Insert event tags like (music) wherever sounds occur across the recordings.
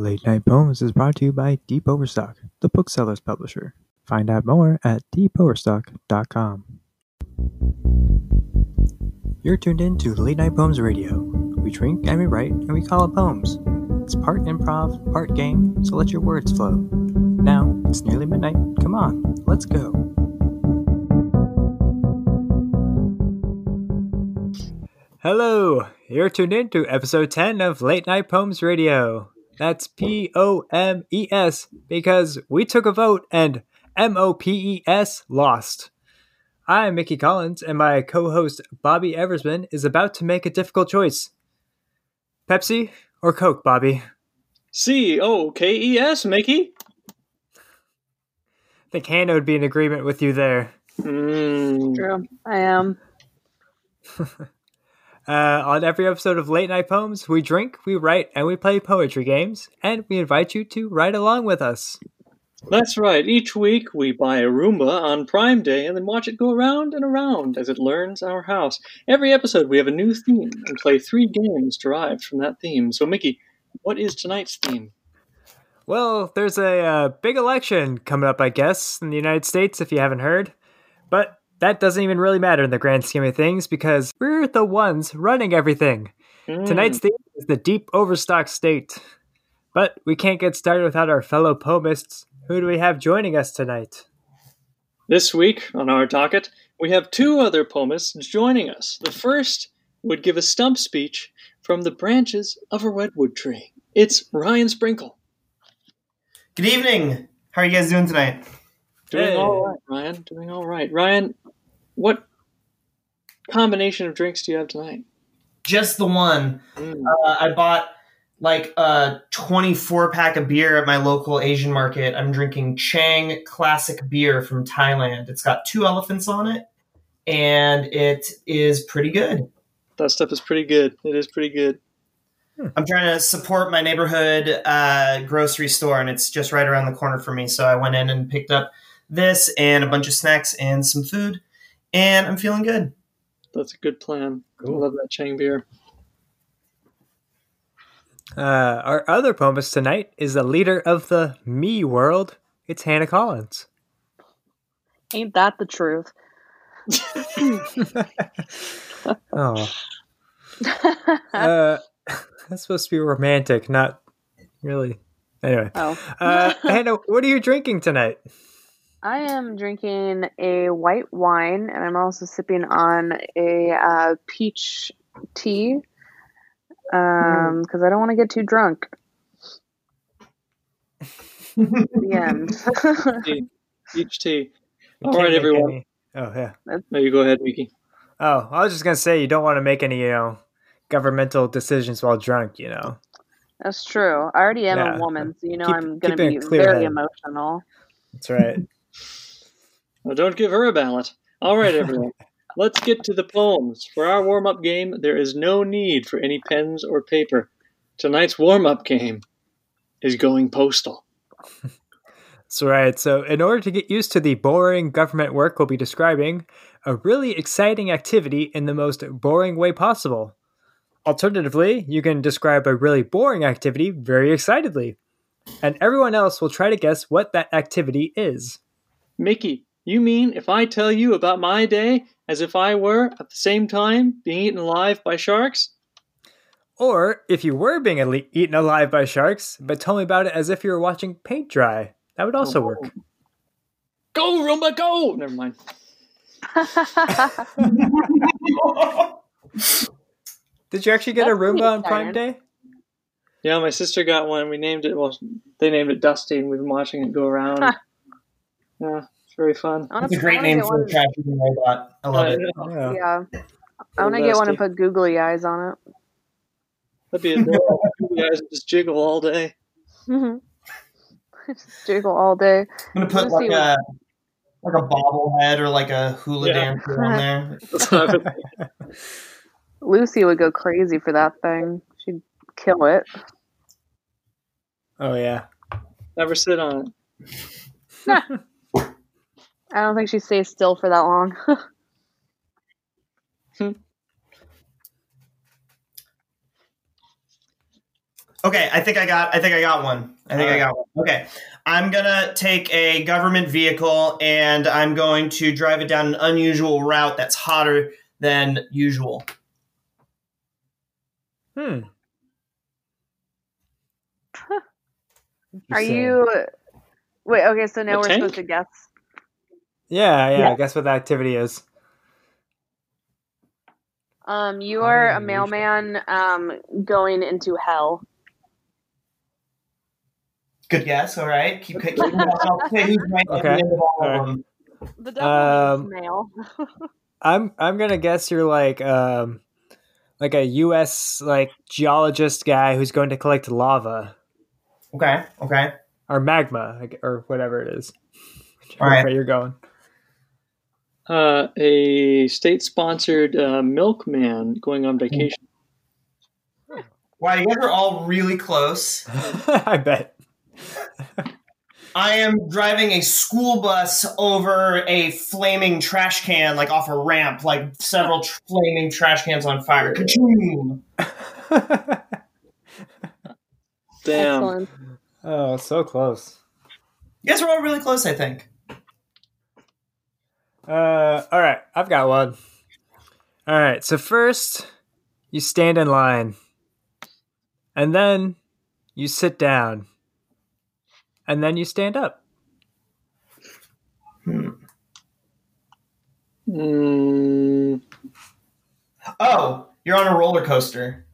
Late Night Poems is brought to you by Deep Overstock, the bookseller's publisher. Find out more at deepoverstock.com. You're tuned in to Late Night Poems Radio. We drink and we write and we call it poems. It's part improv, part game, so let your words flow. Now, it's nearly midnight. Come on, let's go. Hello, you're tuned in to episode 10 of Late Night Poems Radio. That's P O M E S because we took a vote and M O P E S lost. I'm Mickey Collins, and my co host Bobby Eversman is about to make a difficult choice Pepsi or Coke, Bobby? C O K E S, Mickey. I think Hannah would be in agreement with you there. Mm. True, I am. (laughs) Uh, on every episode of Late Night Poems, we drink, we write, and we play poetry games, and we invite you to write along with us. That's right. Each week we buy a Roomba on Prime Day and then watch it go around and around as it learns our house. Every episode we have a new theme and play three games derived from that theme. So, Mickey, what is tonight's theme? Well, there's a uh, big election coming up, I guess, in the United States, if you haven't heard. But that doesn't even really matter in the grand scheme of things because we're the ones running everything. Mm. Tonight's theme is the deep overstock state. But we can't get started without our fellow poemists. Who do we have joining us tonight? This week on our docket, we have two other poemists joining us. The first would give a stump speech from the branches of a redwood tree. It's Ryan Sprinkle. Good evening. How are you guys doing tonight? Doing Hey. all right, Ryan. Doing all right. Ryan, what combination of drinks do you have tonight? Just the one. Mm. Uh, I bought like a 24 pack of beer at my local Asian market. I'm drinking Chang Classic Beer from Thailand. It's got two elephants on it, and it is pretty good. That stuff is pretty good. It is pretty good. I'm trying to support my neighborhood uh, grocery store, and it's just right around the corner for me. So I went in and picked up this and a bunch of snacks and some food, and I'm feeling good. That's a good plan. Cool. I love that Chang beer. Uh, our other poemist tonight is the leader of the me world. It's Hannah Collins. Ain't that the truth? (laughs) oh, uh, (laughs) that's supposed to be romantic, not really. Anyway, oh, uh, Hannah, what are you drinking tonight? I am drinking a white wine, and I'm also sipping on a uh, peach tea because I don't want to get too drunk. the (laughs) end. Peach tea. You All can't right, make everyone. any- Oh yeah. No, you go ahead, Mickey. Oh, I was just gonna say you don't want to make any, you know, governmental decisions while drunk. You know. That's true. I already am Yeah. a woman, so you know Keep- I'm gonna be very head. emotional. That's right. Well, don't give her a ballot. All right, everyone. (laughs) Let's get to the poems. For our warm up game, there is no need for any pens or paper. Tonight's warm up game is going postal. (laughs) That's right. So, in order to get used to the boring government work we'll be describing, a really exciting activity in the most boring way possible. Alternatively, you can describe a really boring activity very excitedly, and everyone else will try to guess what that activity is. Mickey, you mean if I tell you about my day as if I were, at the same time, being eaten alive by sharks? Or if you were being ale- eaten alive by sharks, but told me about it as if you were watching paint dry, that would also oh, work. Oh. Go, Roomba, go! Never mind. (laughs) Did you actually get a That's pretty Roomba on Prime. Day? Yeah, my sister got one. We named it, well, they named it Dusty, and we've been watching it go around. (laughs) Huh. yeah, it's very fun. I wanna- It's a great name for a one- trash eating robot. I love Uh, it. Yeah. Yeah. I want to get one and put googly eyes on it. That'd be adorable. you guys just jiggle all day. it. (laughs) Just jiggle all day. I'm gonna put like was- a like a bobblehead or like a hula Yeah. dancer on there. That's what I was thinking. Lucy would go crazy for that thing. She'd kill it. Oh, yeah. Never sit on it. (laughs) (laughs) I don't think she stays still for that long. (laughs) Okay, I think I got. I think I got one. I think I got one. Okay, I'm gonna take a government vehicle and I'm going to drive it down an unusual route that's hotter than usual. Hmm. Are Interesting. you? Wait. Okay. So now we're tank? supposed to guess. Yeah, yeah, Yeah. I guess what the activity is. Um, you How are a mailman. Um, going into hell. Good guess. All right, keep keep going. I'll say who's right Okay. the end of all All right. of them. The devil Um, mail. (laughs) I'm I'm gonna guess you're like um like a U.S. like geologist guy who's going to collect lava Okay. Okay. or magma or whatever it is. All right. Where you're going? Uh, a state-sponsored uh, milkman going on vacation. Wow, you guys are all really close. (laughs) I bet. I am driving a school bus over a flaming trash can, like off a ramp, like several tr- flaming trash cans on fire. Ka-choom! (laughs) Damn. Excellent. oh, so close. You guys are all really close, I think. Uh, all right, I've got one. All right, so first you stand in line, and then you sit down, and then you stand up. Hmm. Mm, Oh, you're on a roller coaster.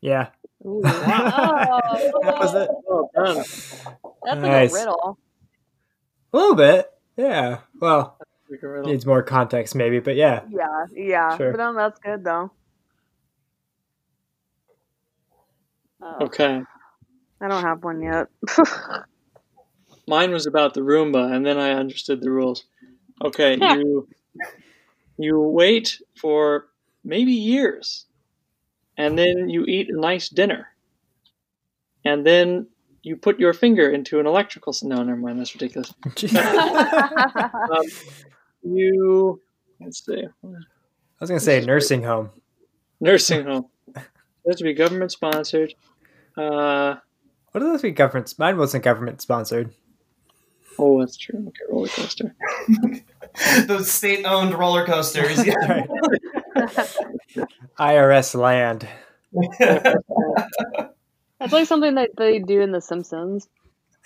Yeah, Ooh. (laughs) that Oh, was it. well done. That's like Nice. a riddle. A little bit. Yeah. Well, Like a riddle. Needs more context maybe, but yeah. Yeah, yeah. Sure. But um, that's good though. Oh, Okay. I don't have one yet. (laughs) Mine was about the Roomba, and then I understood the rules. Okay, you you wait for maybe years, and then you eat a nice dinner, and then you put your finger into an electrical. s- No, never mind. That's ridiculous. (laughs) (laughs) Um, you let's see, I was gonna say nursing home. nursing home. (laughs) It has to be government sponsored. Uh, What are those be government? Mine wasn't government sponsored. oh, that's true. Okay, roller coaster. (laughs) Those state-owned roller coasters. Yeah. (laughs) IRS land. That's like something that they do in The Simpsons.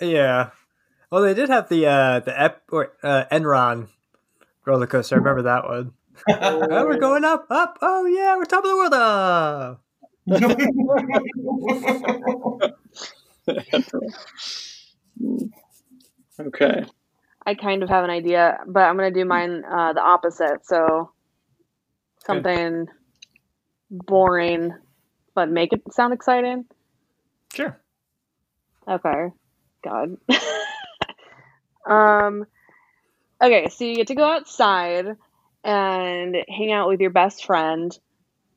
Yeah. Well, they did have the uh the Ep or uh, Enron roller coaster. I remember that one. (laughs) Oh, we're going up, up. Oh yeah, we're top of the world. Uh. (laughs) okay. I kind of have an idea, but I'm gonna do mine uh, the opposite. So something boring, but make it sound exciting. Sure. Okay. God. (laughs) um okay, so you get to go outside and hang out with your best friend.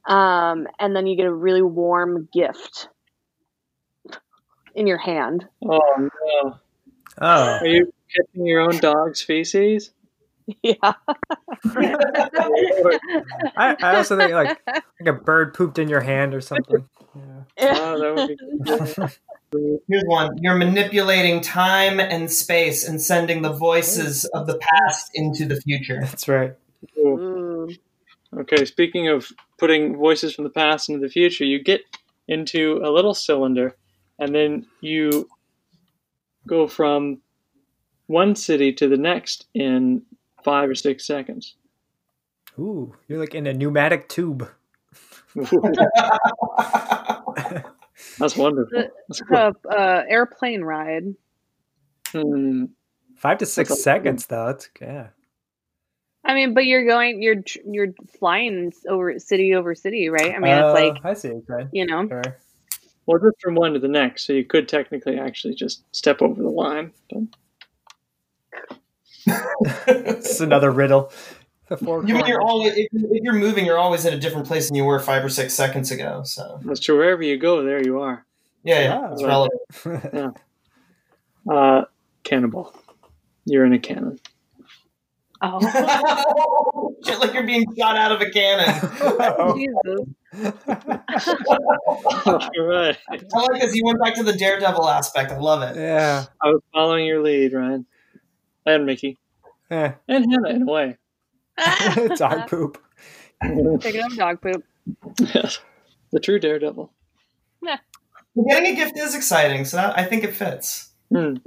Um and then you get a really warm gift in your hand. Oh no. Oh. Are you catching your own dog's feces? (laughs) Yeah. (laughs) I, I also think like like a bird pooped in your hand or something. (laughs) Yeah. Oh, that would be Here's one. You're manipulating time and space and sending the voices of the past into the future. That's right. cool. Ooh. Okay, speaking of putting voices from the past into the future, you get into a little cylinder and then you go from one city to the next in five or six seconds. Ooh, you're like in a pneumatic tube. (laughs) (laughs) (laughs) That's wonderful. That's cool. Uh, uh, airplane ride. Hmm. Five to six That's a- seconds though. That's yeah. I mean, but you're going, you're you're flying over city over city, right? I mean, it's Uh, like I see. Okay. you know, Sure. Well, just from one to the next, so you could technically actually just step over the line. But (laughs) It's another riddle. The four You mean you're always if, if you're moving, you're always in a different place than you were five or six seconds ago. So that's true. Wherever you go, there you are. yeah, yeah, Ah. it's relevant. (laughs) Uh, cannonball. You're in a cannon. oh (laughs) Shit, like you're being shot out of a cannon. Oh. (laughs) Jesus, All right. I like this. You went back to the daredevil aspect. I love it. yeah. I was following your lead, Ryan. And Mickey. Eh, And Hannah, in a way. (laughs) dog (laughs) poop. Picking up dog poop. Yes. The true daredevil. Getting a gift is exciting, so that, I think it fits. Hmm. (laughs)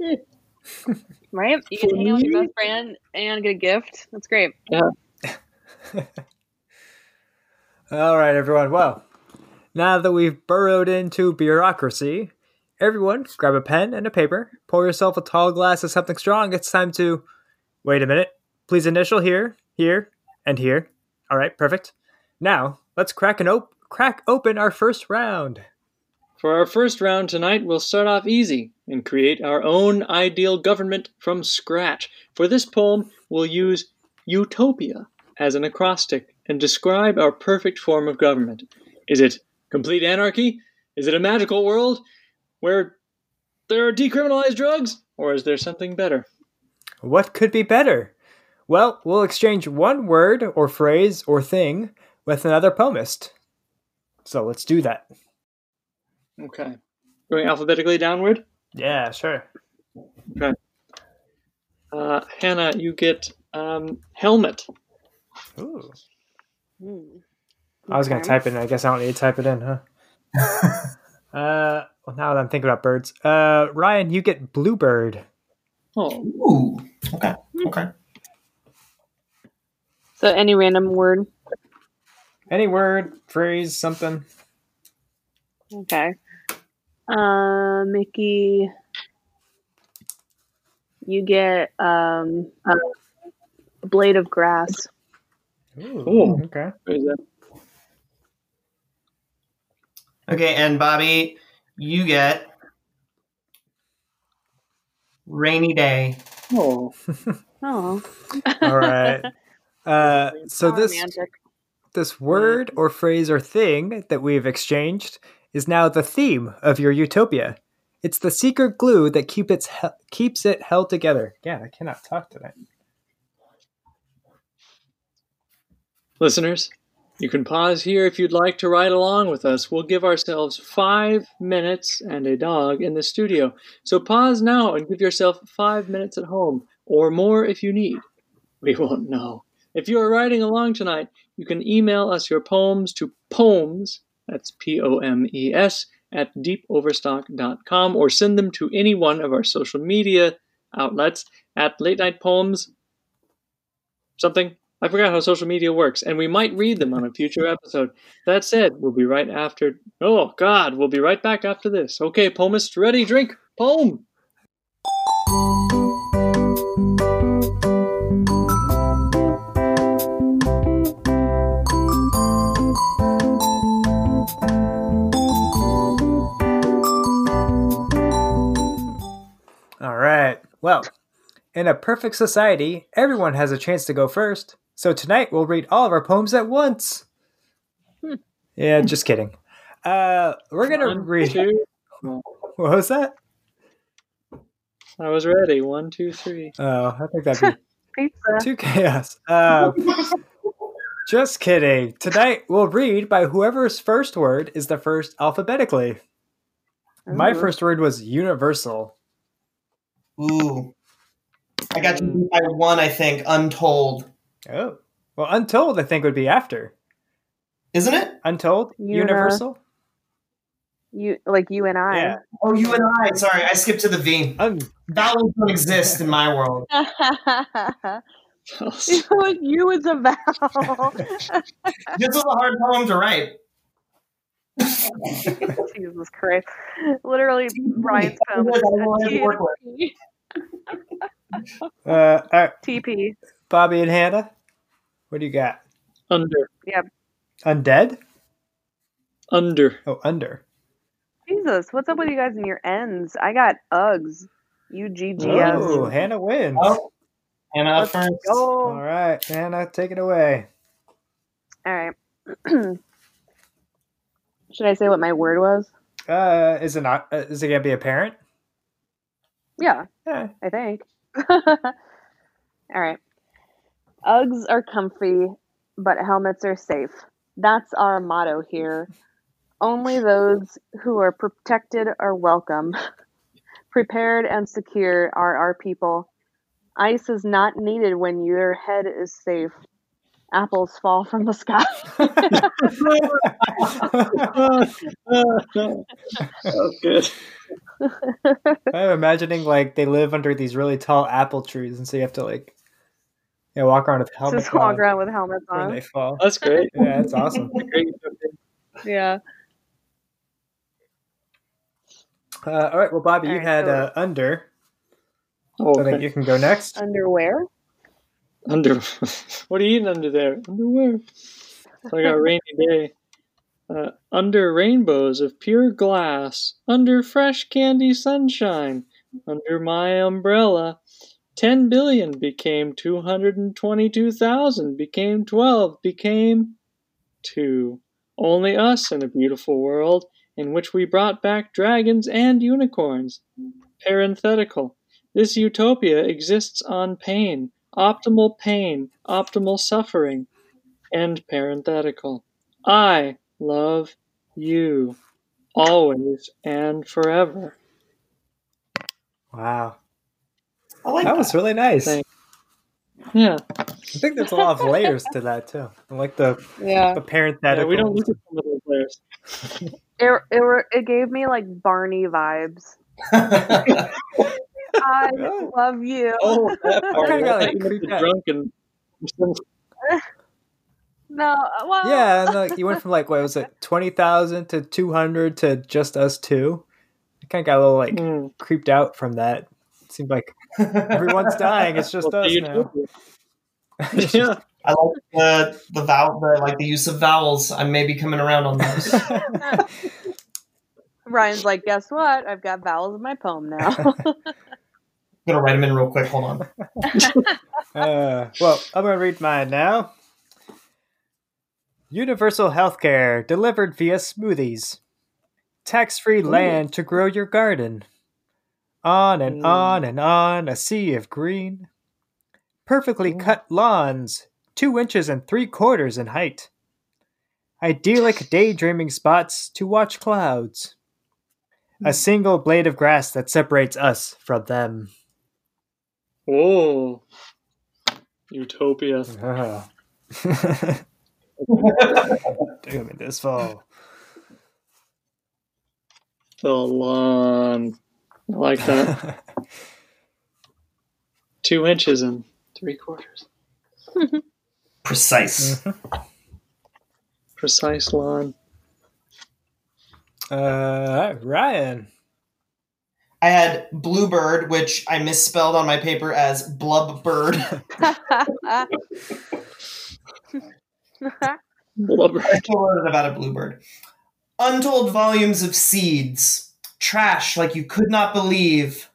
Right? You can hang out with your best friend and get a gift. That's great. Yeah. All right, everyone. Well, now that we've burrowed into bureaucracy, everyone grab a pen and a paper, pour yourself a tall glass of something strong. It's time to. Wait a minute. Please initial here, here, and here. All right, perfect. Now, let's crack, an op- crack open our first round. For our first round tonight, we'll start off easy and create our own ideal government from scratch. For this poem, we'll use utopia as an acrostic and describe our perfect form of government. Is it complete anarchy? Is it a magical world where there are decriminalized drugs? Or is there something better? What could be better? Well, we'll exchange one word or phrase or thing with another poemist. So let's do that. Okay. Going alphabetically downward. Yeah, sure. Uh, Hannah, you get um, helmet. Ooh. Hmm. I was gonna type it in. I guess I don't need to type it in, huh? (laughs) uh, well, now that I'm thinking about birds, uh, Ryan, you get bluebird. Oh, Ooh. Okay. Okay. So any random word. Any word, phrase, something. Okay. Uh, Mickey, you get um, a blade of grass. Ooh, Ooh. okay. what is that? Okay, and Bobby, you get rainy day. Oh, (laughs) Oh, All right. (laughs) Uh, so this romantic. this word or phrase or thing that we've exchanged is now the theme of your utopia. It's the secret glue that keep its he- keeps it held together. Yeah, I cannot talk tonight. Listeners, you can pause here if you'd like to ride along with us. We'll give ourselves five minutes and a dog in the studio. So pause now and give yourself five minutes at home, or more if you need. We won't know. If you are riding along tonight, you can email us your poems to poems, that's P O M E S, at deepoverstock.com, or send them to any one of our social media outlets at Late Night Poems something. I forgot how social media works, and we might read them on a future episode. That said, we'll be right after. Oh, God, we'll be right back after this. Okay, poemist, ready, drink, poem. Well, in a perfect society, everyone has a chance to go first. So tonight we'll read all of our poems at once. Yeah, just kidding. Uh, we're gonna One, read. two. (laughs) What was that? I was ready. One, two, three. Oh, I think that'd be (laughs) Pizza. too chaos. Uh, just kidding. Tonight we'll read by whoever's first word is the first alphabetically. My first word was universal. Ooh. I got you mm. by one, I think, untold. Oh, well, untold I think would be after Isn't it? untold. Uni- Universal. You like you and I. Yeah. Oh, you and I. Sorry, I skipped to the V. Un- Vowels don't exist in my world. (laughs) you is a vowel. (laughs) This was a hard poem to write. (laughs) Jesus Christ. Literally, Brian's I phone was- I wanted to work was uh, all right, TP. Bobby and Hannah, what do you got? Under. Yep. Undead? Under. Oh, under. Jesus, what's up with you guys and your ends? I got Uggs. U G G S. Oh, Hannah wins. Oh, Hannah Let's first. All Go. right, Hannah, take it away. All right. (clears throat) Should I say what my word was? Uh, is it not? Uh, is it gonna be a parent? Yeah, Yeah. I think. (laughs) All right. Uggs are comfy, but helmets are safe. That's our motto here. Only those who are protected are welcome. (laughs) Prepared and secure are our people. Ice is not needed when your head is safe. Apples fall from the sky. That's (laughs) oh, good. (laughs) I'm imagining like they live under these really tall apple trees, and so you have to like, yeah, walk around with helmets Just walk around with helmets on. they fall. That's great. (laughs) Yeah, that's awesome. Yeah. Uh, all right, well, Bobby, you All right, had so- uh, under. Oh, So I think okay. you can go next. Underwear. Under. (laughs) what are you eating under there? Underwear. So I got a rainy day. Uh, under rainbows of pure glass, under fresh candy sunshine, under my umbrella, 10 billion became 222,000, became 12, became 2. Only us in a beautiful world in which we brought back dragons and unicorns. Parenthetical. This utopia exists on pain, optimal pain, optimal suffering. End parenthetical. I love you always and forever. Wow, I like that that. was really nice. Thank- Yeah, I think there's a lot of layers to that too. I like the, Yeah. the yeah parenthetical. we don't look at some of those layers. It, it, were- it gave me like Barney vibes. (laughs) I oh. love you. Oh, that part. (laughs) kinda got, I like, you meant creeped the out. drunk and (laughs) No, well, Yeah, and like you went (laughs) from like what was it, twenty thousand to two hundred to just us two. I kind of got a little like Mm. creeped out from that. It seemed like everyone's dying. It's just (laughs) Well, us the now. (laughs) yeah, I like the the vowel, the, like the use of vowels. I may be coming around on those. Ryan's like, guess what? I've got vowels in my poem now. I'm gonna write them in real quick. Hold on. uh, well, I'm gonna read mine now. Universal healthcare delivered via smoothies. Tax-free land to grow your garden. On and Mm. on and on, a sea of green. Perfectly Ooh. cut lawns, two inches and three quarters in height. Idyllic daydreaming spots to watch clouds. A single blade of grass that separates us from them. Oh, Utopia. Ah. (laughs) (laughs) Doom it this fall. The lawn. I like that. (laughs) Two inches and three quarters. (laughs) Precise. Precise lawn. Uh, Ryan. I had bluebird, which I misspelled on my paper as blub (laughs) bird. Blubber. I told about a bluebird. Untold volumes of seeds, trash like you could not believe.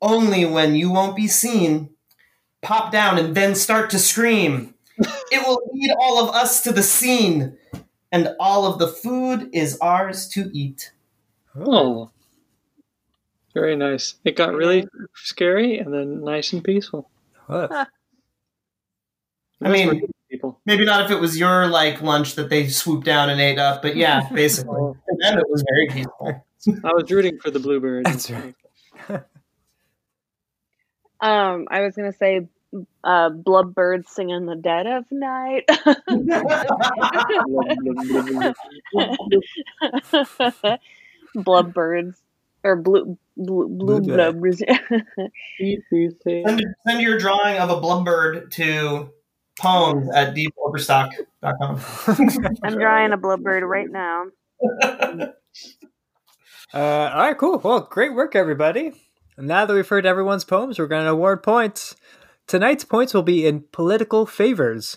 Only when you won't be seen, pop down and then start to scream. it will lead all of us to the scene, and all of the food is ours to eat. Oh. Very nice. It got really scary and then nice and peaceful. What? I mean- what good people. Maybe not if it was your like lunch that they swooped down and ate up, but yeah, (laughs) basically. Oh, For them, it was very peaceful. I was rooting for the bluebird. That's right. (laughs) um, I was gonna say, uh, sing in the dead of night. (laughs) Blubbirds or blue blue blue Blue blubbers. send, send your drawing of a blubbird to poems at deepoverstock.com. (laughs) I'm drawing a blubbird right now. (laughs) Uh, all right, cool. Well, great work, everybody. And now that we've heard everyone's poems, we're going to award points. Tonight's points will be in political favors.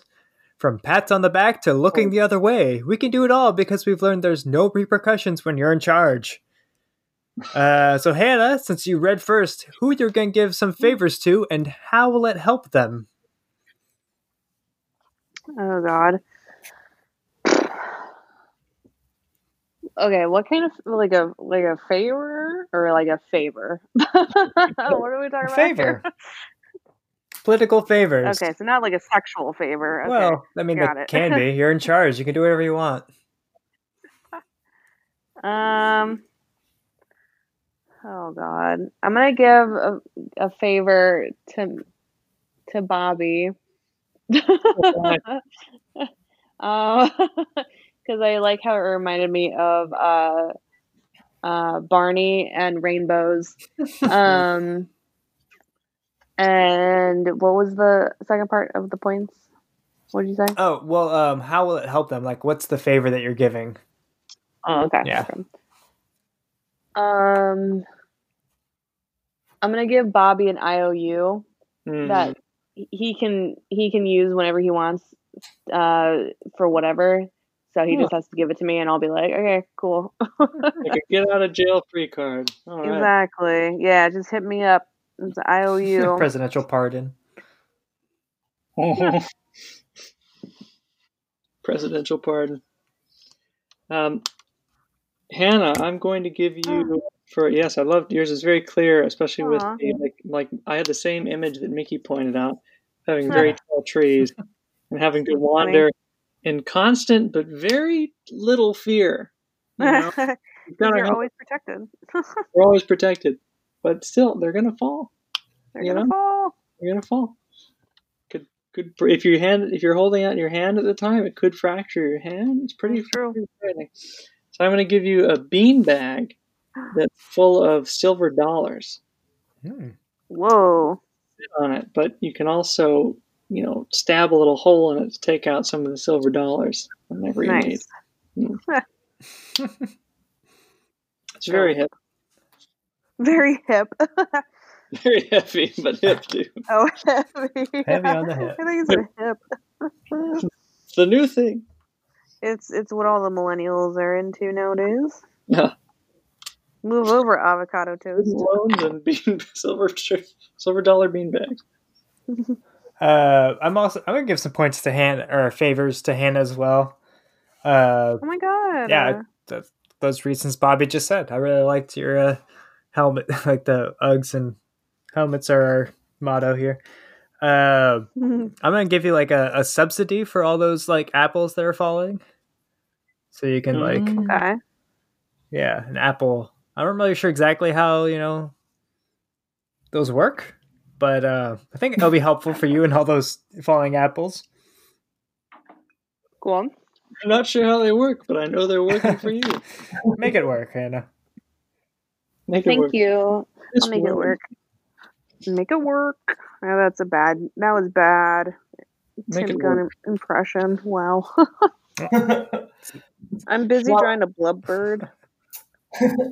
From pats on the back to looking the other way, we can do it all because we've learned there's no repercussions when you're in charge. Uh, so, Hannah, since you read first, who you're going to give some favors to and how will it help them? Oh God. Okay, what kind of like a like a favor or like a favor? (laughs) what are we talking about? Favor. political favors. Okay, so not like a sexual favor. Okay. Well, I mean, it. can be. (laughs) You're in charge. You can do whatever you want. Um. Oh God, I'm gonna give a, a favor to to Bobby. (laughs) (laughs) Uh, because I like how it reminded me of uh, uh, Barney and rainbows. (laughs) Um, and what was the second part of the points? What did you say? Oh well, um, how will it help them? Like, what's the favor that you're giving? Oh, okay. Yeah. Um, I'm gonna give Bobby an IOU Mhm. that he can he can use whenever he wants, uh, for whatever. So he Huh. just has to give it to me, and I'll be like, okay, cool. like a get out of jail free card. All right. exactly. Yeah, just hit me up. It's an (laughs) IOU. Presidential pardon. (laughs) Presidential pardon. Um, Hannah, I'm going to give you for yes, I loved yours. is very clear, especially with the, like like I had the same image that Mickey pointed out, having very (laughs) tall trees and having to wander in constant but very little fear. You know? (laughs) You're always protected. (laughs) We're always protected, but still, they're gonna fall. They're You gonna know? fall. They're gonna fall. Could could if your hand if you're holding out your hand at the time, it could fracture your hand. It's pretty That's true. pretty. So I'm gonna give you a bean bag that's full of silver dollars Hmm. Whoa. on it, but you can also you know stab a little hole in it to take out some of the silver dollars whenever you need. Nice. (laughs) It's very hip, Very hip. (laughs) very heavy, but hip too. oh, heavy. Heavy on the hip. I think it's a hip. It's the new thing. It's it's what all the millennials are into nowadays. (laughs) Yeah. Move over avocado toast. Loans and bean (laughs) silver silver dollar bean bags. (laughs) Uh, I'm also I'm gonna give some points to Hannah or favors to Hannah as well. Uh, Oh my god. yeah, th- those reasons Bobby just said. I really liked your uh, helmet, (laughs) like the Uggs and helmets are our motto here. Uh, I'm gonna give you like a, a subsidy for all those like apples that are falling, so you can like okay. yeah, an apple. I'm not really sure exactly how you know those work, but uh, I think it'll be helpful for you and all those falling apples. Go on. I'm not sure how they work, but I know they're working for you. (laughs) Make it work, Hannah. Make it Thank work. you. This I'll make it work. Make it work. Oh, that's a bad. That was bad. Make Tim Gunn impression. Wow. (laughs) I'm busy Well- drawing a blub bird.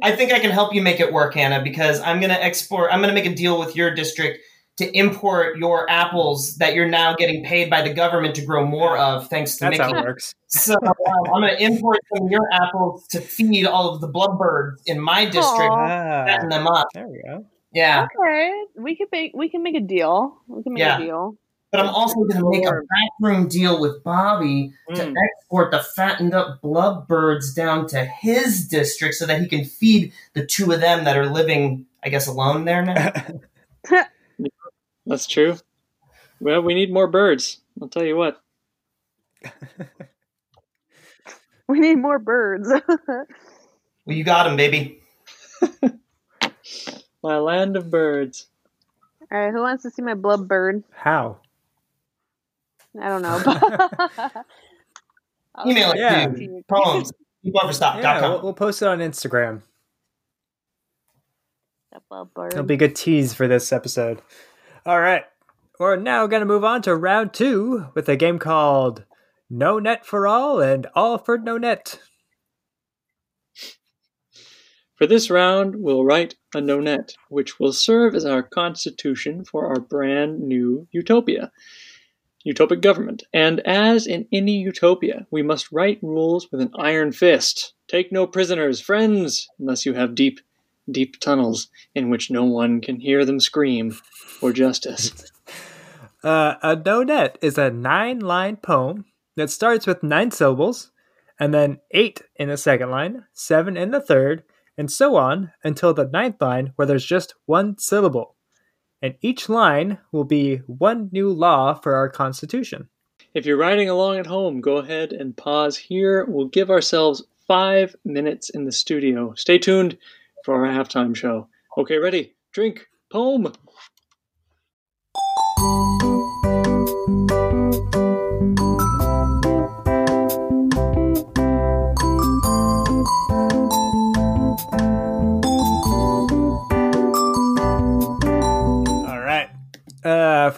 I think I can help you make it work, Hannah, because I'm going to export. I'm going to make a deal with your district to import your apples that you're now getting paid by the government to grow more of, thanks to That's Mickey. how it works. So um, I'm going to import some of your apples to feed all of the bloodbirds in my district, Aw. fatten them up. there we go. Yeah, Okay, we can make we can make a deal. We can make Yeah. a deal. But I'm also going to make a backroom deal with Bobby to Mm. export the fattened up bloodbirds down to his district so that he can feed the two of them that are living, I guess, alone there now. (laughs) (laughs) That's true. Well, we need more birds. I'll tell you what. (laughs) We need more birds. well, you got them, baby. My land of birds. All right, who wants to see my blub bird? How? I don't know. (laughs) I'll Email it Yeah. to you. Poems. Yeah, we'll, we'll post it on Instagram. It'll be a good tease for this episode. All right. We're now going to move on to round two with a game called No Net for All and All for No Net. For this round, we'll write a nonet, which will serve as our constitution for our brand new utopia. Utopic government. And as in any utopia, we must write rules with an iron fist. Take no prisoners, friends, unless you have deep, deep tunnels in which no one can hear them scream for justice. (laughs) Uh, a nonet is a nine line poem that starts with nine syllables, and then eight in the second line, seven in the third, and so on until the ninth line where there's just one syllable. And each line will be one new law for our Constitution. If you're riding along at home, go ahead and pause here. We'll give ourselves five minutes in the studio. Stay tuned for our halftime show. Okay, ready? Drink. Poem.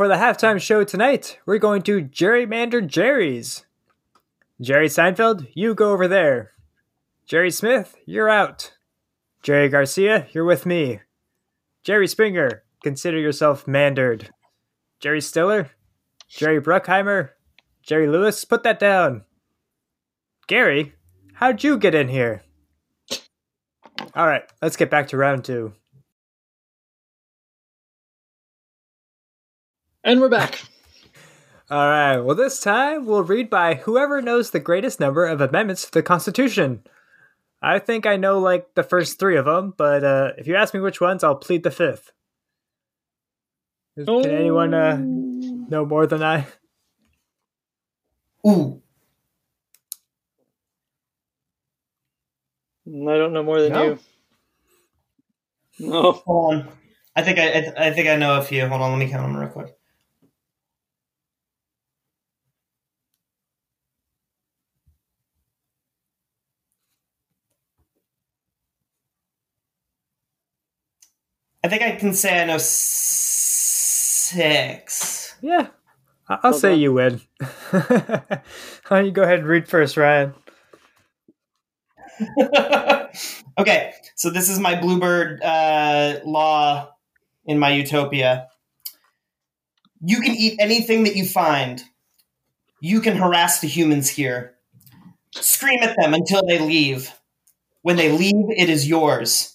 For the halftime show tonight, we're going to gerrymander Jerry's. Jerry Seinfeld, you go over there. Jerry Smith, you're out. Jerry Garcia, you're with me. Jerry Springer, consider yourself mandered. Jerry Stiller, Jerry Bruckheimer, Jerry Lewis, put that down. Gary, how'd you get in here? All right, let's get back to round two. And we're back. All right. Well, this time we'll read by whoever knows the greatest number of amendments to the Constitution. I think I know like the first three of them, but uh, if you ask me which ones, I'll plead the fifth. Can anyone uh, know more than I? Ooh. I don't know more than No? you. No. Hold on. I think I, I I think I know a few. Hold on, let me count them real quick. I think I can say I know six. Yeah. I- I'll Well say done. you win. (laughs) Why don't you go ahead and read first, Ryan? (laughs) okay, so this is my bluebird uh, law in my utopia. You can eat anything that you find. You can harass the humans here. Scream at them until they leave. When they leave, it is yours.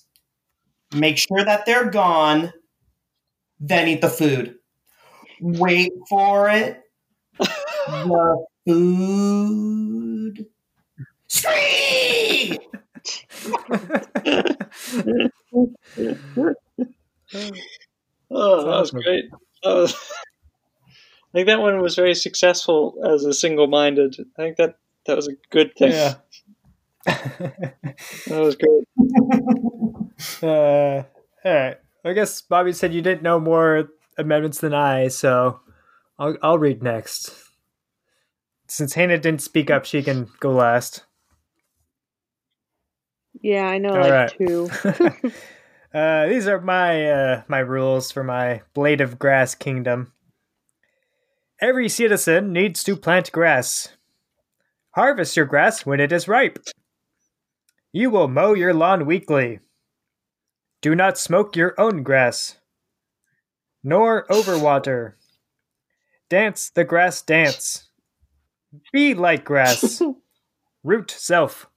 Make sure that they're gone, then eat the food. Wait for it. The food. Scream! Oh, that was great. That was- (laughs) I think that one was very successful as a single-minded. I think that that was a good thing. yeah. (laughs) That was great. (laughs) (laughs) Uh, all right. I guess Bobby said you didn't know more amendments than I, so I'll I'll read next. Since Hannah didn't speak up, she can go last. Yeah, I know All like right. two. (laughs) uh, these are my uh, my rules for my blade of grass kingdom. Every citizen needs to plant grass. Harvest your grass when it is ripe. You will mow your lawn weekly. Do not smoke your own grass, nor overwater. Dance the grass dance. Be like grass. (laughs) Root self.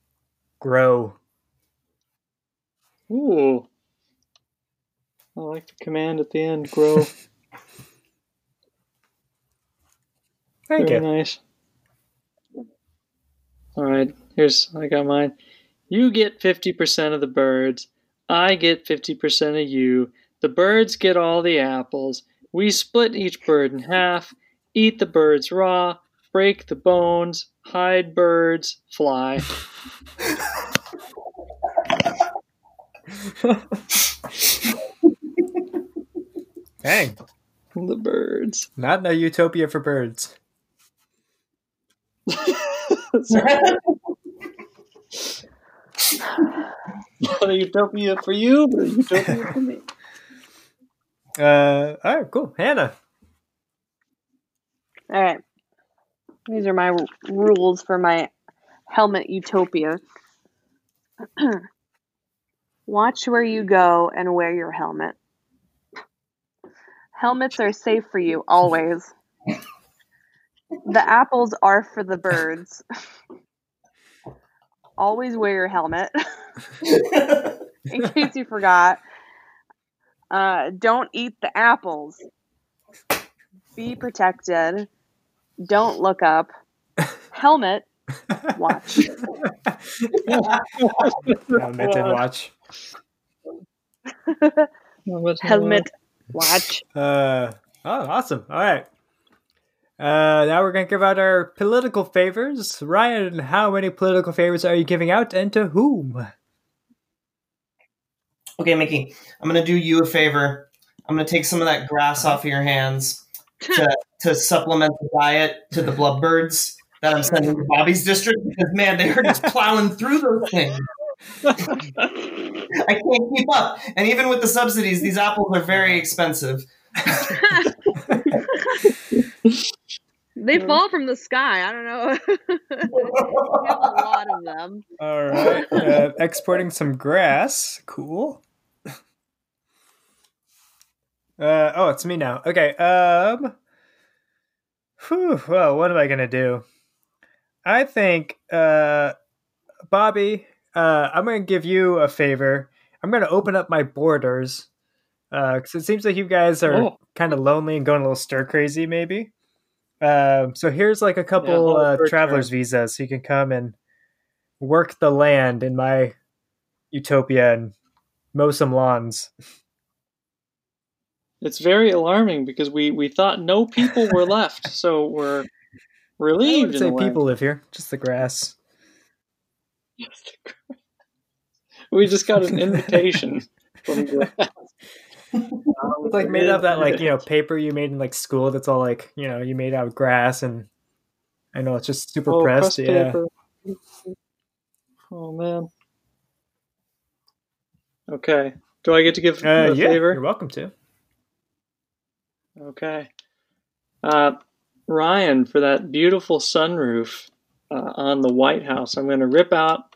Grow. Ooh. I like the command at the end. Grow. (laughs) Thank Very you. nice. All right, here's I got mine. You get 50% of the birds. I get 50% of you. The birds get all the apples. We split each bird in half, eat the birds raw, break the bones, hide birds, fly. Dang. The birds. Not a utopia for birds. (laughs) (laughs) Not a utopia for you, but a utopia for me. (laughs) Uh, all right, cool. Hannah. All right. These are my r- rules for my helmet utopia. (clears throat) Watch where you go and wear your helmet. Helmets are safe for you always. The apples are for the birds. (laughs) always wear your helmet (laughs) (laughs) in case you forgot. Uh, don't eat the apples. Be protected. Don't look up. Helmet. Watch. Helmet and watch. (laughs) Helmet Watch. Uh, oh, awesome. All right. Uh, now we're going to give out our political favors. Ryan, how many political favors are you giving out and to whom? Okay, Mickey, I'm going to do you a favor. I'm going to take some of that grass off of your hands (laughs) to, to supplement the diet to the bloodbirds that I'm sending to Bobby's district because, man, they are just (laughs) plowing through those things. (laughs) I can't keep up. And even with the subsidies, these apples are very expensive. They fall from the sky. I don't know. (laughs) we have a lot of them. All right. Uh, exporting some grass. Cool. Uh, oh, it's me now. Okay. Um. Whew, well, what am I gonna do? I think, uh, Bobby, uh, I'm gonna give you a favor. I'm gonna open up my borders, uh, because it seems like you guys are Oh. kind of lonely and going a little stir crazy, maybe. Um, so here's like a couple hold uh, traveler's visas, so you can come and work the land in my utopia and mow some lawns. It's very alarming because we, we thought no people were left, so we're I relieved. would say people live here, just the grass. we just got an invitation from the (laughs) It's like made of that like you know paper you made in like school. That's all like you know you made out of grass and I know it's just super oh, pressed. press Yeah. paper. Oh man. Okay. Do I get to give Uh, a yeah, favor? you're welcome to. Okay. Uh, Ryan, for that beautiful sunroof uh, on the White House, I'm going to rip out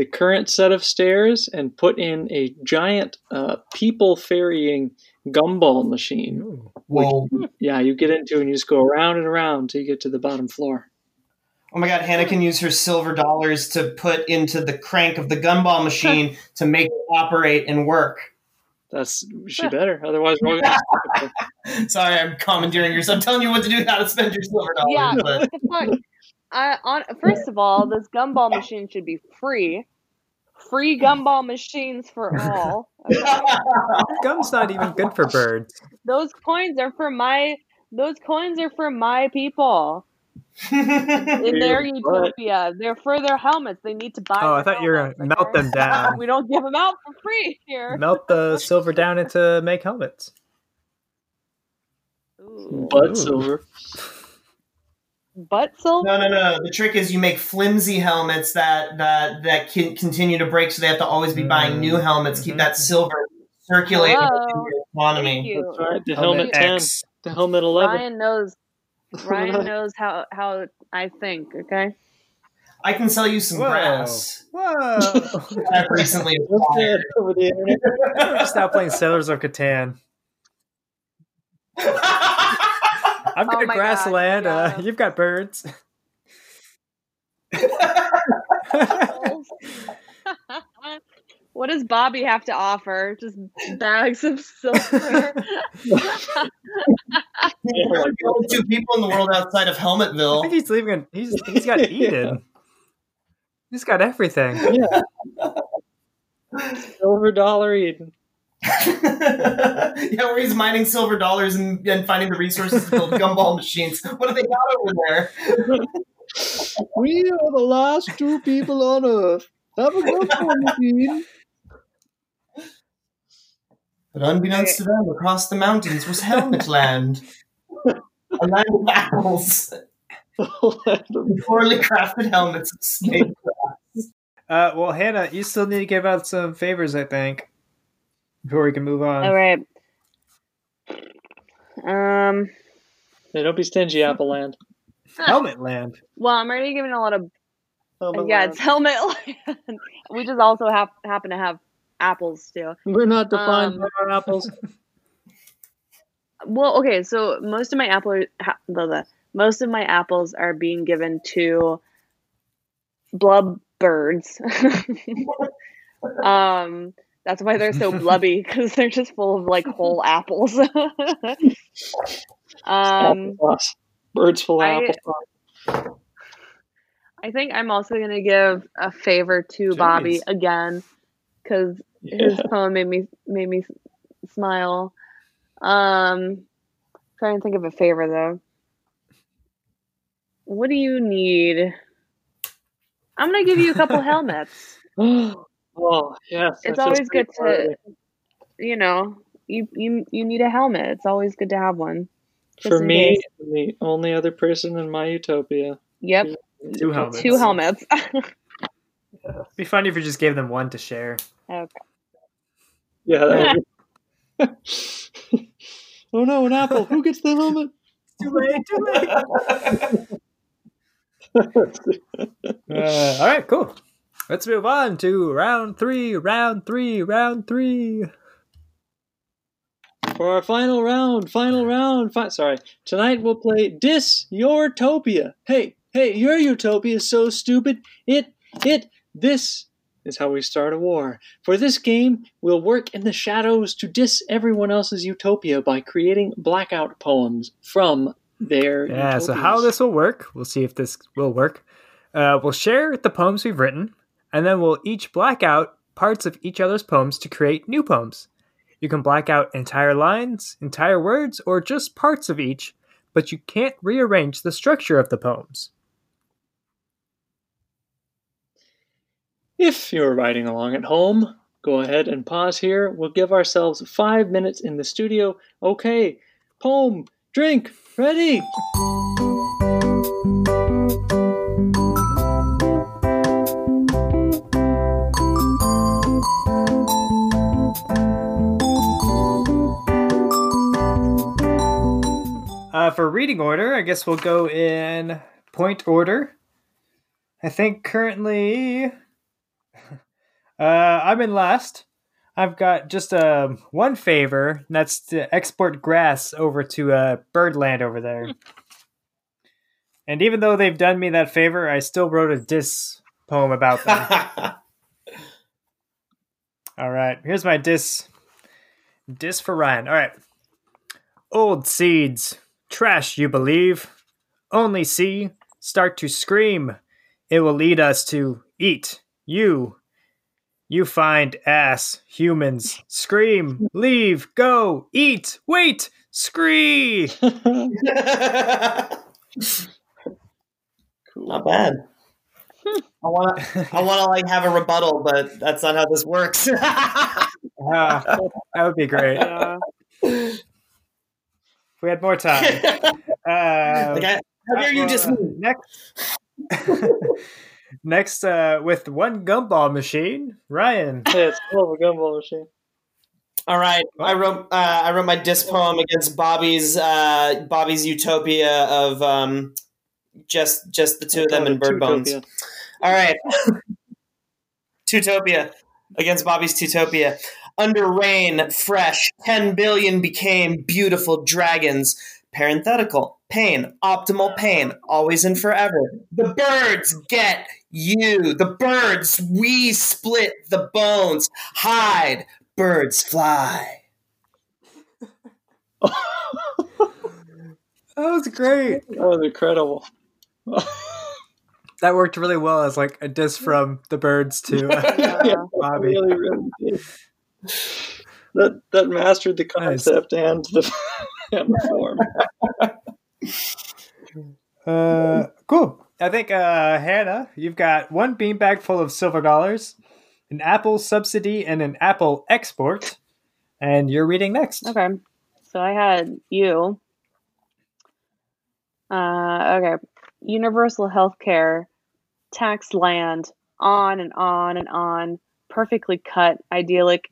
the current set of stairs and put in a giant uh, people ferrying gumball machine. Ooh. Whoa. Yeah, you get into and you just go around and around till you get to the bottom floor. Oh my god, Hannah can use her silver dollars to put into the crank of the gumball machine (laughs) to make it operate and work. That's she better. Otherwise, we're gonna (laughs) Sorry, I'm commandeering yours. I'm telling you what to do, how to spend your silver dollars. Yeah, but what the fuck? I, on first of all, this gumball (laughs) machine should be free. Free gumball machines for all. Okay? (laughs) Gum's not even good for birds. Those coins are for my. Those coins are for my people (laughs) in their utopia. They're for their helmets. They need to buy. Oh, I thought you were gonna melt okay? them down. We don't give them out for free here. Melt the silver down into make helmets. Ooh. butt Ooh. silver. Butt silver. no, no, no. The trick is you make flimsy helmets that that that can continue to break, so they have to always be buying new mm-hmm. helmets. Keep mm-hmm. that silver circulating Hello. in your Thank economy. you. That's right. The helmet, ten. X. The helmet eleven. Ryan knows. (laughs) Ryan knows how how I think. Okay. I can sell you some Whoa. grass. Whoa! (laughs) I've recently acquired. over the internet. We're just now playing Settlers of Catan. (laughs) I've got Oh grassland. God, Uh, you've got birds. (laughs) (laughs) what does Bobby have to offer? Just bags of silver. We're (laughs) the only two people in the world outside of Helmetville. I Helmetville. think he's leaving. He's he's got Eden. He's got everything. Yeah. Silver dollar Eden. (laughs) yeah, where he's mining silver dollars and, and finding the resources to build gumball machines. What do they got over there? (laughs) We are the last two people on Earth. Have a good one, machine. But unbeknownst to them, across the mountains was Helmet Land. A land of apples. (laughs) Poorly crafted helmets made Uh, well, Hannah, you still need to give out some favors, I think, before we can move on. All right. Um. Hey, don't be stingy, Apple Land. Helmet Land. Well, I'm already giving a lot of. Helmet yeah, Land. it's helmet (laughs) land. we just also have happen to have apples too. We're not defined Um, by our apples. (laughs) Well, okay, so most of my apple, ha- blah, blah, most of my apples are being given to blub birds. (laughs) um, that's why they're so (laughs) blubby because they're just full of like whole (laughs) apples. (laughs) um, Applesauce. Birds full of I- applesauce. I think I'm also gonna give a favor to Bobby again because his poem made me made me smile. Um, trying to think of a favor though. What do you need? I'm gonna give you a couple helmets. (gasps) (gasps) oh yes, It's always good great to, you know, you you you need a helmet. It's always good to have one. just For in me, case. the only other person in my utopia. Yep, Two helmets. two helmets. (laughs) It'd be funny if you just gave them one to share. okay. Yeah. That be- (laughs) oh no, an apple! Who gets the helmet? Too late, too late. (laughs) Uh, all right, cool. Let's move on to round three, round three, round three. For our final round, final round. Fi- sorry, tonight we'll play Dis Your Topia. Hey, hey, your utopia is so stupid. It, it, this is how we start a war. For this game, we'll work in the shadows to diss everyone else's utopia by creating blackout poems from their. Yeah, so how this will work, we'll see if this will work. Uh, we'll share the poems we've written, and then we'll each black out parts of each other's poems to create new poems. You can black out entire lines, entire words, or just parts of each, but you can't rearrange the structure of the poems. If you're riding along at home, go ahead and pause here. We'll give ourselves five minutes in the studio. Okay, poem, drink, ready. Uh, for reading order, I guess we'll go in point order. I think currently (laughs) uh, I'm in last. I've got just uh, one favor, and that's to export grass over to uh, Birdland over there. and even though they've done me that favor, I still wrote a diss poem about them. (laughs) All right, here's my diss. Diss for Ryan. All right. Old seeds, trash you believe. Only see, start to scream. It will lead us to eat you. You find ass, humans. Scream, leave, go, eat, wait, scree. cool. (laughs) Not bad. I want to. I want to like have a rebuttal, but that's not how this works. (laughs) Ah, that would be great Yeah. If we had more time. (laughs) Uh, like, I, how dare you just uh, next? (laughs) next, uh, with one gumball machine, Ryan. (laughs) Yeah, it's called a gumball machine. All right, I wrote. Uh, I wrote my diss poem against Bobby's. Uh, Bobby's utopia of um, just just the two of them in Bird Bones. Tutopia. All right. Tutopia against Bobby's Tutopia. Under rain, fresh, 10 billion became beautiful dragons. Parenthetical, pain, optimal pain, always and forever. The birds get you. The birds, we split the bones. Hide, birds fly. (laughs) That was great. That was incredible. That worked really well as like a diss from the birds to (laughs) Yeah. Uh, Bobby. Really, really did. That that mastered the Nice. concept and the (laughs) and the form. (laughs) Uh, cool. I think uh, Hannah, you've got one beanbag full of silver dollars, an Apple subsidy, and an Apple export, and you're reading next. Okay. So I had you. Uh, okay. Universal health care, tax land, on and on and on. Perfectly cut, idyllic,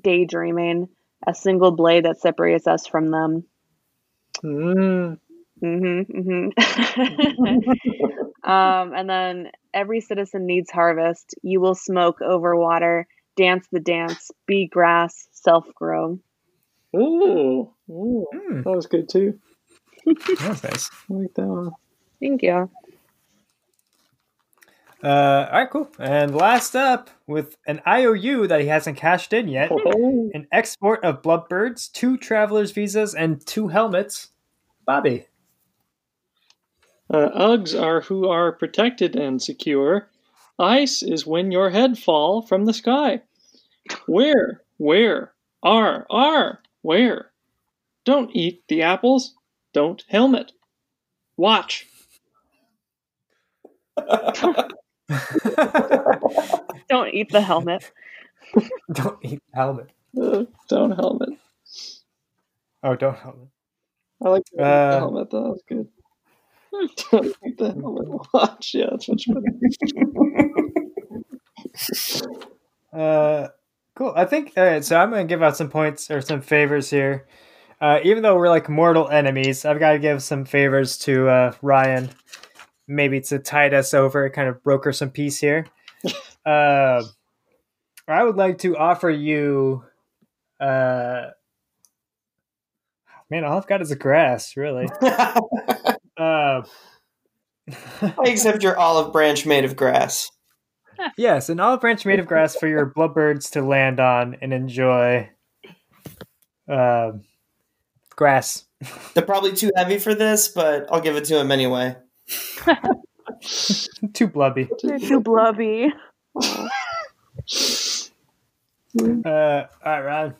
daydreaming. A single blade that separates us from them. Mm. hmm hmm (laughs) um, and then every citizen needs harvest. You will smoke over water, dance the dance, be grass, self grow. Ooh, ooh, Hmm. that was good too. That was nice. I like that one. Thank you. Uh, all right, cool. And last up, with an IOU that he hasn't cashed in yet, Oh, an export of bloodbirds, two travelers' visas, and two helmets. Bobby. Uh, Uggs are who are protected and secure. Ice is when your head fall from the sky. Where, where, are, are, where? Don't eat the apples. Don't helmet. Watch. (laughs) (laughs) Don't eat the helmet. (laughs) don't eat the helmet. Uh, don't helmet. Oh, don't helmet. I like the Uh, helmet. though. That was good. (laughs) don't eat the helmet. Watch. Yeah, that's much better. Uh, cool. I think all right. So I'm gonna give out some points or some favors here. Uh, even though we're like mortal enemies, I've got to give some favors to uh, Ryan. Maybe to tide us over, kind of broker some peace here. (laughs) uh, I would like to offer you. Uh, man, all I've got is a grass, really. (laughs) Uh, (laughs) I accept your olive branch made of grass. yes, an olive branch made of grass for your blubberds to land on and enjoy. Um, grass. They're probably too heavy for this, but I'll give it to him anyway. (laughs) Too blubby. You're too blubby. Uh, all right, Ryan.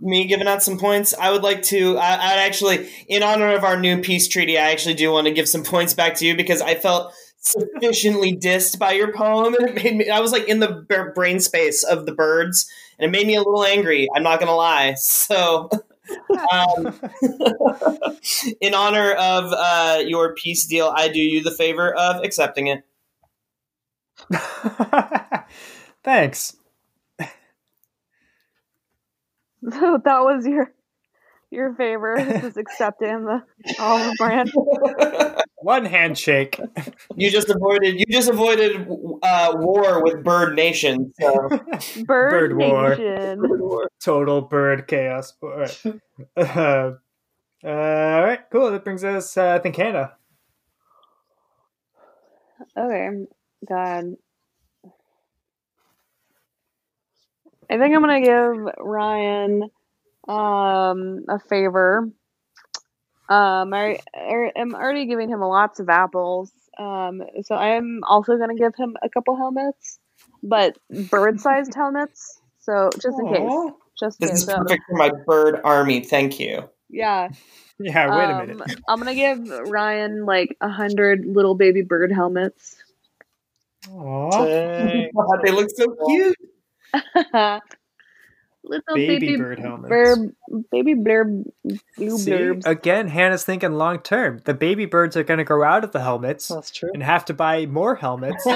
Me giving out some points. I would like to. I, I'd actually, in honor of our new peace treaty, I actually do want to give some points back to you because I felt sufficiently (laughs) dissed by your poem, and it made me. I was like in the brain space of the birds, and it made me a little angry. I'm not gonna lie. So. (laughs) um, (laughs) (laughs) in honor of uh, your peace deal, I do you the favor of accepting it. (laughs) Thanks. So that was your your favor, just accepting the olive branch. One handshake. you just avoided. You just avoided uh, war with Bird Nation. So (laughs) Bird, Bird war. Nation. Total bird chaos. All right. Uh, (laughs) uh, all right, cool. That brings us, uh, I think, Hannah. Okay, God. I think I'm gonna give Ryan um a favor. Um, I, I am already giving him lots of apples. Um, so I'm also gonna give him a couple helmets, but bird-sized (laughs) helmets. So just in case, Aw. just in this case. is So, perfect for my bird army. Thank you. yeah. Yeah, wait a um, minute. I'm gonna give Ryan like a hundred little baby bird helmets. Aw. Dang. (laughs) they look so cute. (laughs) Little Baby baby, bird helmets. Blurb, baby blurb, blue See, blurbs. again, Hannah's thinking long term. The baby birds are going to grow out of the helmets That's true. and have to buy more helmets. (laughs) (laughs)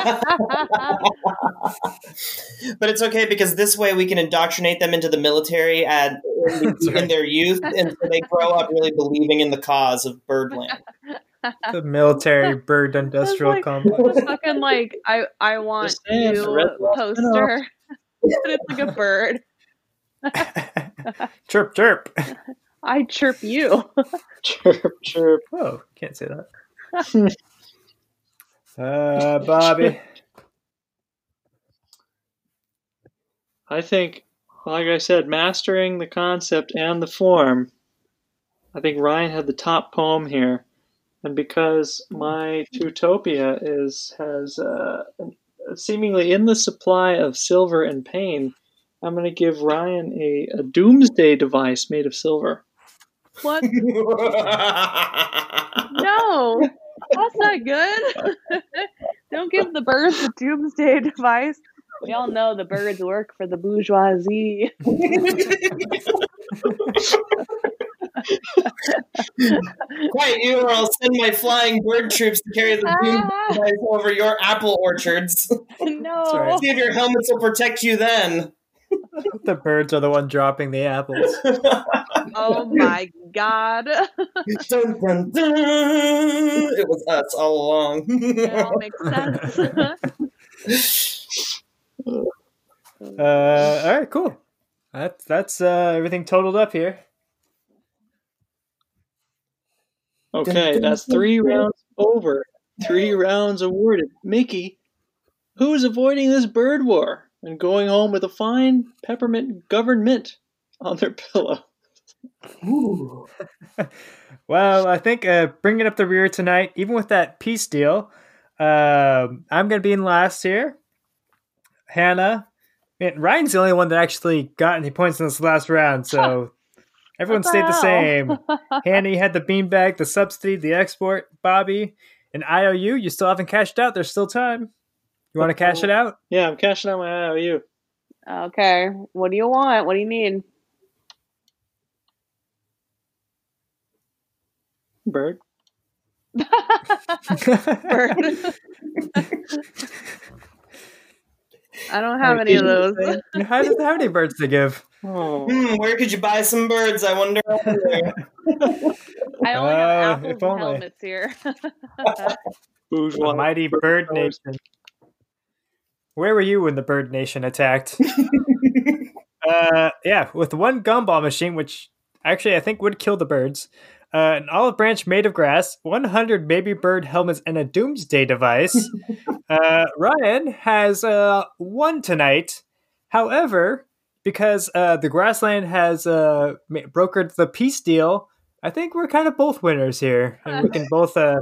but it's okay because this way we can indoctrinate them into the military at in, That's in their youth, and so they grow up really believing in the cause of Birdland. the military (laughs) bird industrial like- complex. It's fucking like I I want Just you red blood's poster. but it's like a bird. (laughs) chirp, chirp. I chirp you. (laughs) Chirp, chirp. Oh, can't say that. (laughs) uh, Bobby. I think, like I said, mastering the concept and the form. I think Ryan had the top poem here, and because my Tutopia is has uh, seemingly endless supply of silver and pain, I'm going to give Ryan a, a doomsday device made of silver. What? (laughs) No, that's not good. (laughs) Don't give the birds a doomsday device. We all know the birds work for the bourgeoisie. (laughs) Quiet you, or I'll send my flying bird troops to carry the doom ah. device over your apple orchards. no. right. See if your helmets will protect you then. (laughs) The birds are the one dropping the apples. (laughs) Oh my god. (laughs) Dun, dun, dun. It was us all along. It all makes sense. Uh, all right, cool. That's that's uh, everything totaled up here. Okay, that's three rounds over. Three rounds awarded. Mickey, who is avoiding this bird war and going home with a fine peppermint government on their pillow? Ooh. (laughs) Well, I think uh, bringing up the rear tonight, even with that peace deal, um, I'm going to be in last here. Hannah, man, Ryan's the only one that actually got any points in this last round, so Everyone What the stayed the same. (laughs) Hanny had the beanbag, the subsidy, the export. Bobby and IOU, you still haven't cashed out. There's still time. You want to cash it out? Yeah, I'm cashing out my IOU. Okay. What do you want? What do you need? Bird. (laughs) Bird. I don't have any of those. (laughs) how, does, how many birds to give? Oh, Hmm, where could you buy some birds? I wonder. (laughs) I only Uh, have apples and only. helmets here. A bourgeois. mighty bird nation. Where were you when the bird nation attacked? (laughs) uh, yeah, with one gumball machine, which actually I think would kill the birds, uh, an olive branch made of grass, 100 baby bird helmets, and a doomsday device. (laughs) uh, Ryan has uh, one tonight. However, because uh, the grassland has uh, brokered the peace deal, I think we're kind of both winners here, and we can (laughs) both uh,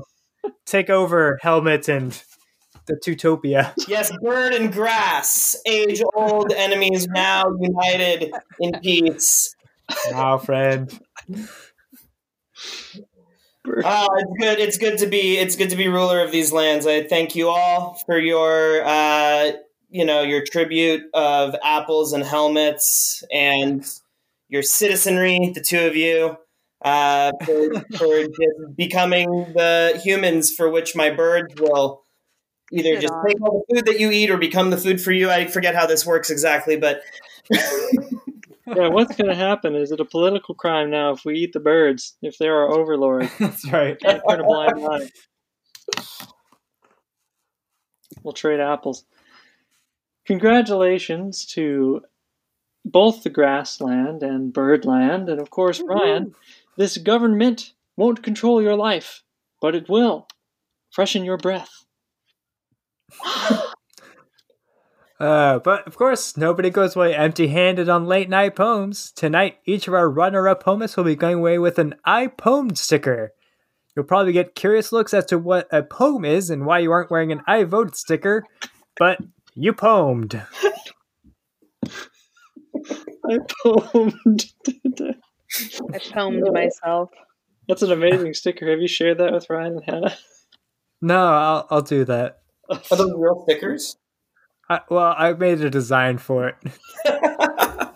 take over helmet and the Tutopia. (laughs) yes, bird and grass, age-old enemies now united in peace. Now, friend. Bird. Oh, it's good. It's good to be. It's good to be ruler of these lands. I thank you all for your, uh, you know, your tribute of apples and helmets and your citizenry. The two of you, uh, for, for becoming the humans for which my birds will either Shit just on. take all the food that you eat or become the food for you. I forget how this works exactly, but (laughs) yeah, what's going to happen? Is it a political crime now if we eat the birds? If they're our overlords? (laughs) That's right. Can't turn a blind eye. We'll trade apples. Congratulations to both the grassland and birdland, and of course, Ryan. This government won't control your life, but it will freshen your breath. (gasps) Uh, but of course, nobody goes away empty handed on late night poems. Tonight, each of our runner up poemists will be going away with an I poemed sticker. You'll probably get curious looks as to what a poem is and why you aren't wearing an I voted sticker, but you poemed. (laughs) I poemed. I poemed myself. That's an amazing sticker. Have you shared that with Ryan and Hannah? No, I'll, I'll do that. Are those real stickers? I, well, I made a design for it. (laughs)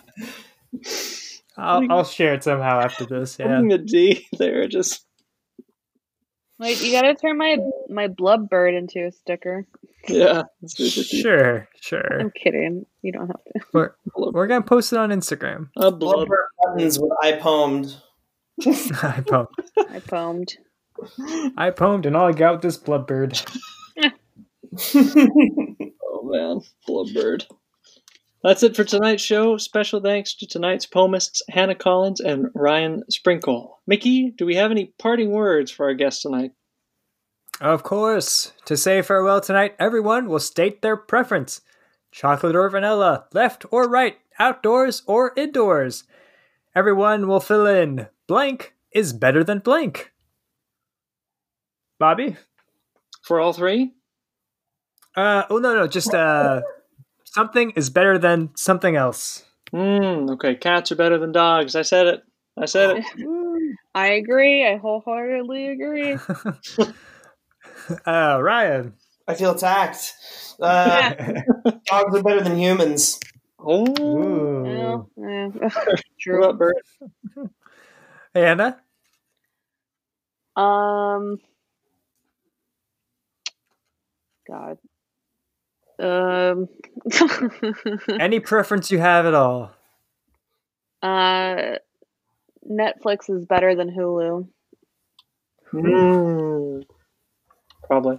I'll, I'll share it somehow after this. Yeah. Putting the D there just Wait, you gotta turn my my blood bird into a sticker. yeah. it's just a- Sure, sure. I'm kidding. You don't have to. We're, we're gonna post it on Instagram. A blood. Blubber (laughs) buttons with I poemed. (laughs) I poemed. I poemed. I poemed, and all I got was this bloodbird. (laughs) Oh man, Bloodbird. That's it for tonight's show. Special thanks to tonight's poemists Hannah Collins and Ryan Sprinkle. Mickey, do we have any parting words for our guest tonight? Of course. To say farewell tonight, everyone will state their preference chocolate or vanilla, left or right, outdoors or indoors. Everyone will fill in blank is better than blank. Bobby? For all three? Uh, oh, no, no, just uh, something is better than something else. Hmm, okay, cats are better than dogs. I said it. I said it. (laughs) I agree. I wholeheartedly agree. (laughs) (laughs) uh, Ryan. I feel attacked. Uh, dogs are better than humans. Oh, Ooh. Well, eh, what true. about Bert? Anna? Um. God. Um. (laughs) Any preference you have at all? uh, Netflix is better than Hulu. Hmm, probably.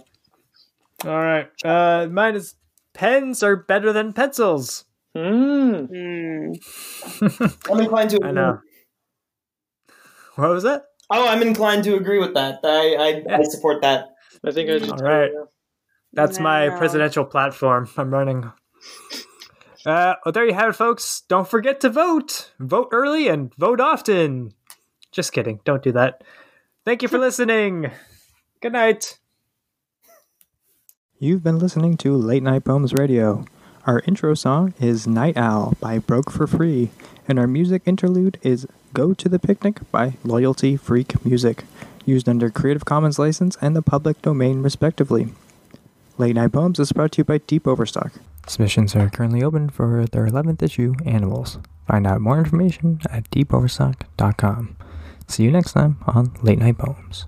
All right. Uh, mine is pens are better than pencils. Hmm. Hmm. (laughs) I'm inclined to. I know. What was that? Oh, I'm inclined to agree with that. I I, I support that. I think I did. All right. That's my presidential platform I'm running. Uh, well, there you have it, folks. Don't forget to vote. Vote early and vote often. Just kidding. Don't do that. Thank you for (laughs) listening. Good night. You've been listening to Late Night Poems Radio. Our intro song is Night Owl by Broke for Free, and our music interlude is Go to the Picnic by Loyalty Freak Music, used under Creative Commons license and the public domain, respectively. Late Night Poems is brought to you by Deep Overstock. Submissions are currently open for their 11th issue, Animals. Find out more information at deepoverstock.com. See you next time on Late Night Poems.